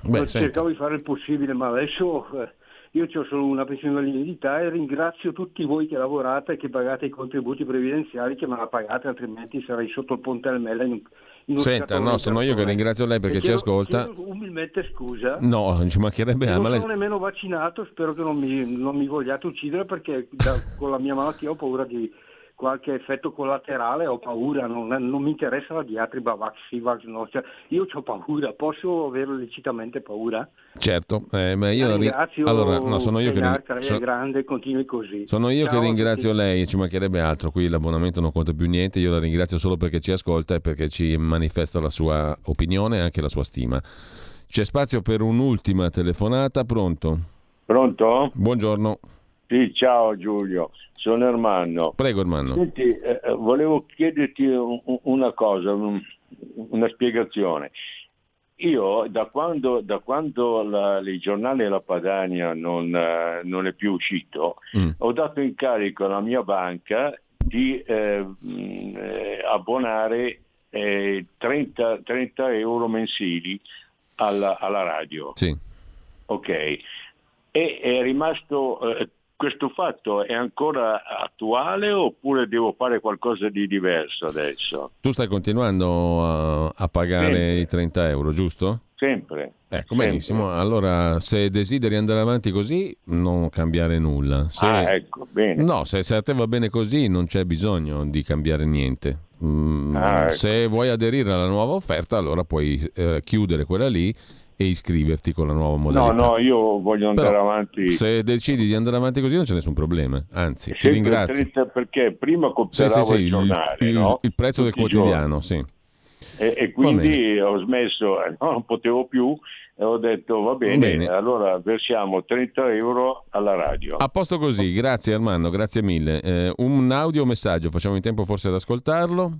Beh, cercavo di fare il possibile, ma adesso... Eh, io ho solo una pensione di invalidità e ringrazio tutti voi che lavorate e che pagate i contributi previdenziali che me la pagate, altrimenti sarei sotto il ponte al Mela in un, Senta, no, sono io che ringrazio lei perché ci ascolta. umilmente scusa. No, non ci mancherebbe altro. Non sono nemmeno vaccinato, spero che non mi, non mi vogliate uccidere perché da, con la mia malattia ho paura di qualche effetto collaterale ho paura, non, non mi interessa la diatriba vax, vax no, cioè, io ho paura, posso avere lecitamente paura? Certo, eh, ma io ringrazio allora, no, sono io che ring... so... è grande, continui così. Sono io Ciao che ringrazio lei, ci mancherebbe altro, qui l'abbonamento non conta più niente, io la ringrazio solo perché ci ascolta e perché ci manifesta la sua opinione e anche la sua stima. C'è spazio per un'ultima telefonata, pronto? Pronto? Buongiorno. Sì, ciao Giulio, sono Ermanno. Prego Ermanno. Senti, eh, eh volevo chiederti un, una cosa, un, una spiegazione. Io da quando, da quando la, il giornale La Padania non, uh, non è più uscito, mm. ho dato incarico alla mia banca di eh, mm, eh, abbonare 30, 30, euro mensili alla, alla radio. Sì. Ok. E è rimasto eh, questo fatto è ancora attuale oppure devo fare qualcosa di diverso adesso? Tu stai continuando a, a pagare Sempre. i 30 euro, giusto? Sempre. Ecco, Sempre. benissimo. Allora, se desideri andare avanti così, non cambiare nulla. Se... Ah, ecco, bene. No, se, se, a te va bene così, non c'è bisogno di cambiare niente. Mm, ah, ecco. Se vuoi aderire alla nuova offerta, allora puoi eh, chiudere quella lì e iscriverti con la nuova modalità. No, no, io voglio andare Però, avanti. Se decidi di andare avanti così non c'è nessun problema, anzi, ti ringrazio. Perché prima compravo sì, sì, sì, il giornale, il, no? il prezzo Tutti del quotidiano, sì. E, e quindi ho smesso, eh, non potevo più e ho detto va bene, bene, allora versiamo 30 euro alla radio. A posto così, grazie Armando, grazie mille. Eh, un audio messaggio, facciamo in tempo forse ad ascoltarlo?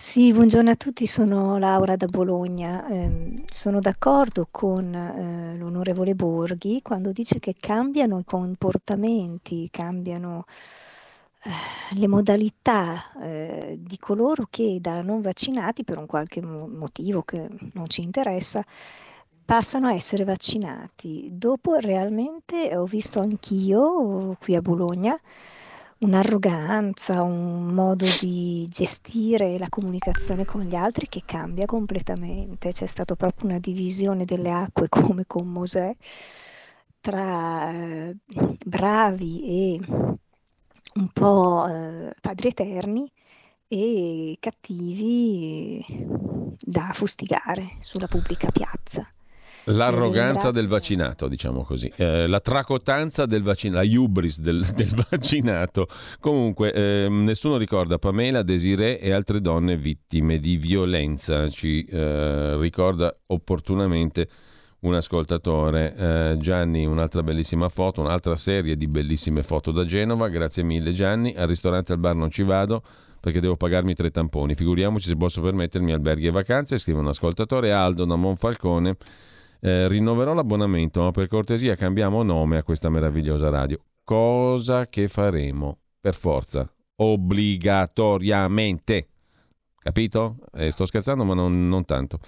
Sì, buongiorno a tutti, sono Laura da Bologna. Eh, sono d'accordo con eh, l'onorevole Borghi quando dice che cambiano i comportamenti, cambiano le modalità eh, di coloro che da non vaccinati per un qualche motivo che non ci interessa passano a essere vaccinati. Dopo realmente ho visto anch'io qui a Bologna un'arroganza, un modo di gestire la comunicazione con gli altri che cambia completamente. C'è stata proprio una divisione delle acque come con Mosè tra eh, bravi e un po' eh, padri eterni e cattivi da fustigare sulla pubblica piazza. L'arroganza del vaccinato, diciamo così, eh, la tracotanza del vaccinato, la hubris del, del vaccinato. Comunque, eh, nessuno ricorda Pamela, Desiree e altre donne vittime di violenza. Ci eh, ricorda opportunamente un ascoltatore. Eh, Gianni, un'altra bellissima foto, un'altra serie di bellissime foto da Genova. Grazie mille, Gianni. Al ristorante al bar non ci vado perché devo pagarmi tre tamponi. Figuriamoci se posso permettermi alberghi e vacanze. Scrive un ascoltatore Aldo da Monfalcone. Eh, rinnoverò l'abbonamento, ma per cortesia cambiamo nome a questa meravigliosa radio. Cosa che faremo per forza, obbligatoriamente. Capito? Eh, sto scherzando, ma non, non tanto.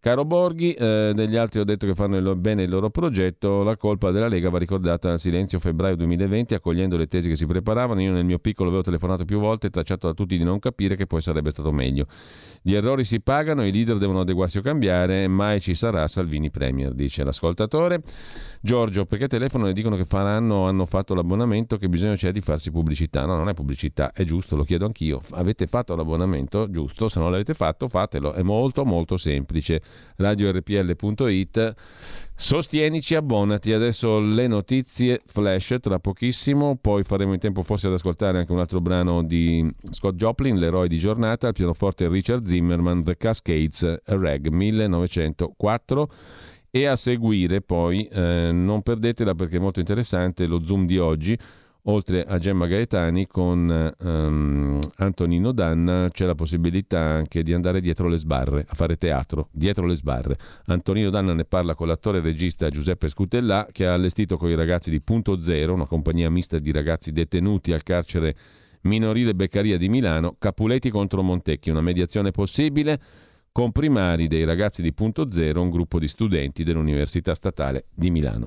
Caro Borghi, eh, degli altri ho detto che fanno il, bene il loro progetto, la colpa della Lega va ricordata al silenzio febbraio 2020, accogliendo le tesi che si preparavano. Io nel mio piccolo avevo telefonato più volte e tacciato da tutti di non capire che poi sarebbe stato meglio. Gli errori si pagano, i leader devono adeguarsi o cambiare, mai ci sarà Salvini Premier, dice l'ascoltatore. Giorgio, perché telefono e dicono che faranno, hanno fatto l'abbonamento, che bisogno c'è di farsi pubblicità? No, non è pubblicità, è giusto, lo chiedo anch'io. Avete fatto l'abbonamento? Giusto, se non l'avete fatto fatelo, è molto molto semplice radiorpl.it. Sostienici, abbonati. Adesso le notizie flash tra pochissimo, poi faremo in tempo forse ad ascoltare anche un altro brano di Scott Joplin, l'eroe di giornata, al pianoforte Richard Zimmerman, The Cascades Reg 1904 e a seguire poi, eh, non perdetela perché è molto interessante, lo zoom di oggi oltre a Gemma Gaetani con um, Antonino Danna c'è la possibilità anche di andare dietro le sbarre, a fare teatro, dietro le sbarre. Antonino Danna ne parla con l'attore e regista Giuseppe Scutellà che ha allestito con i ragazzi di Punto Zero, una compagnia mista di ragazzi detenuti al carcere minorile Beccaria di Milano, Capuleti contro Montecchi, una mediazione possibile con primari dei ragazzi di Punto Zero, un gruppo di studenti dell'Università Statale di Milano.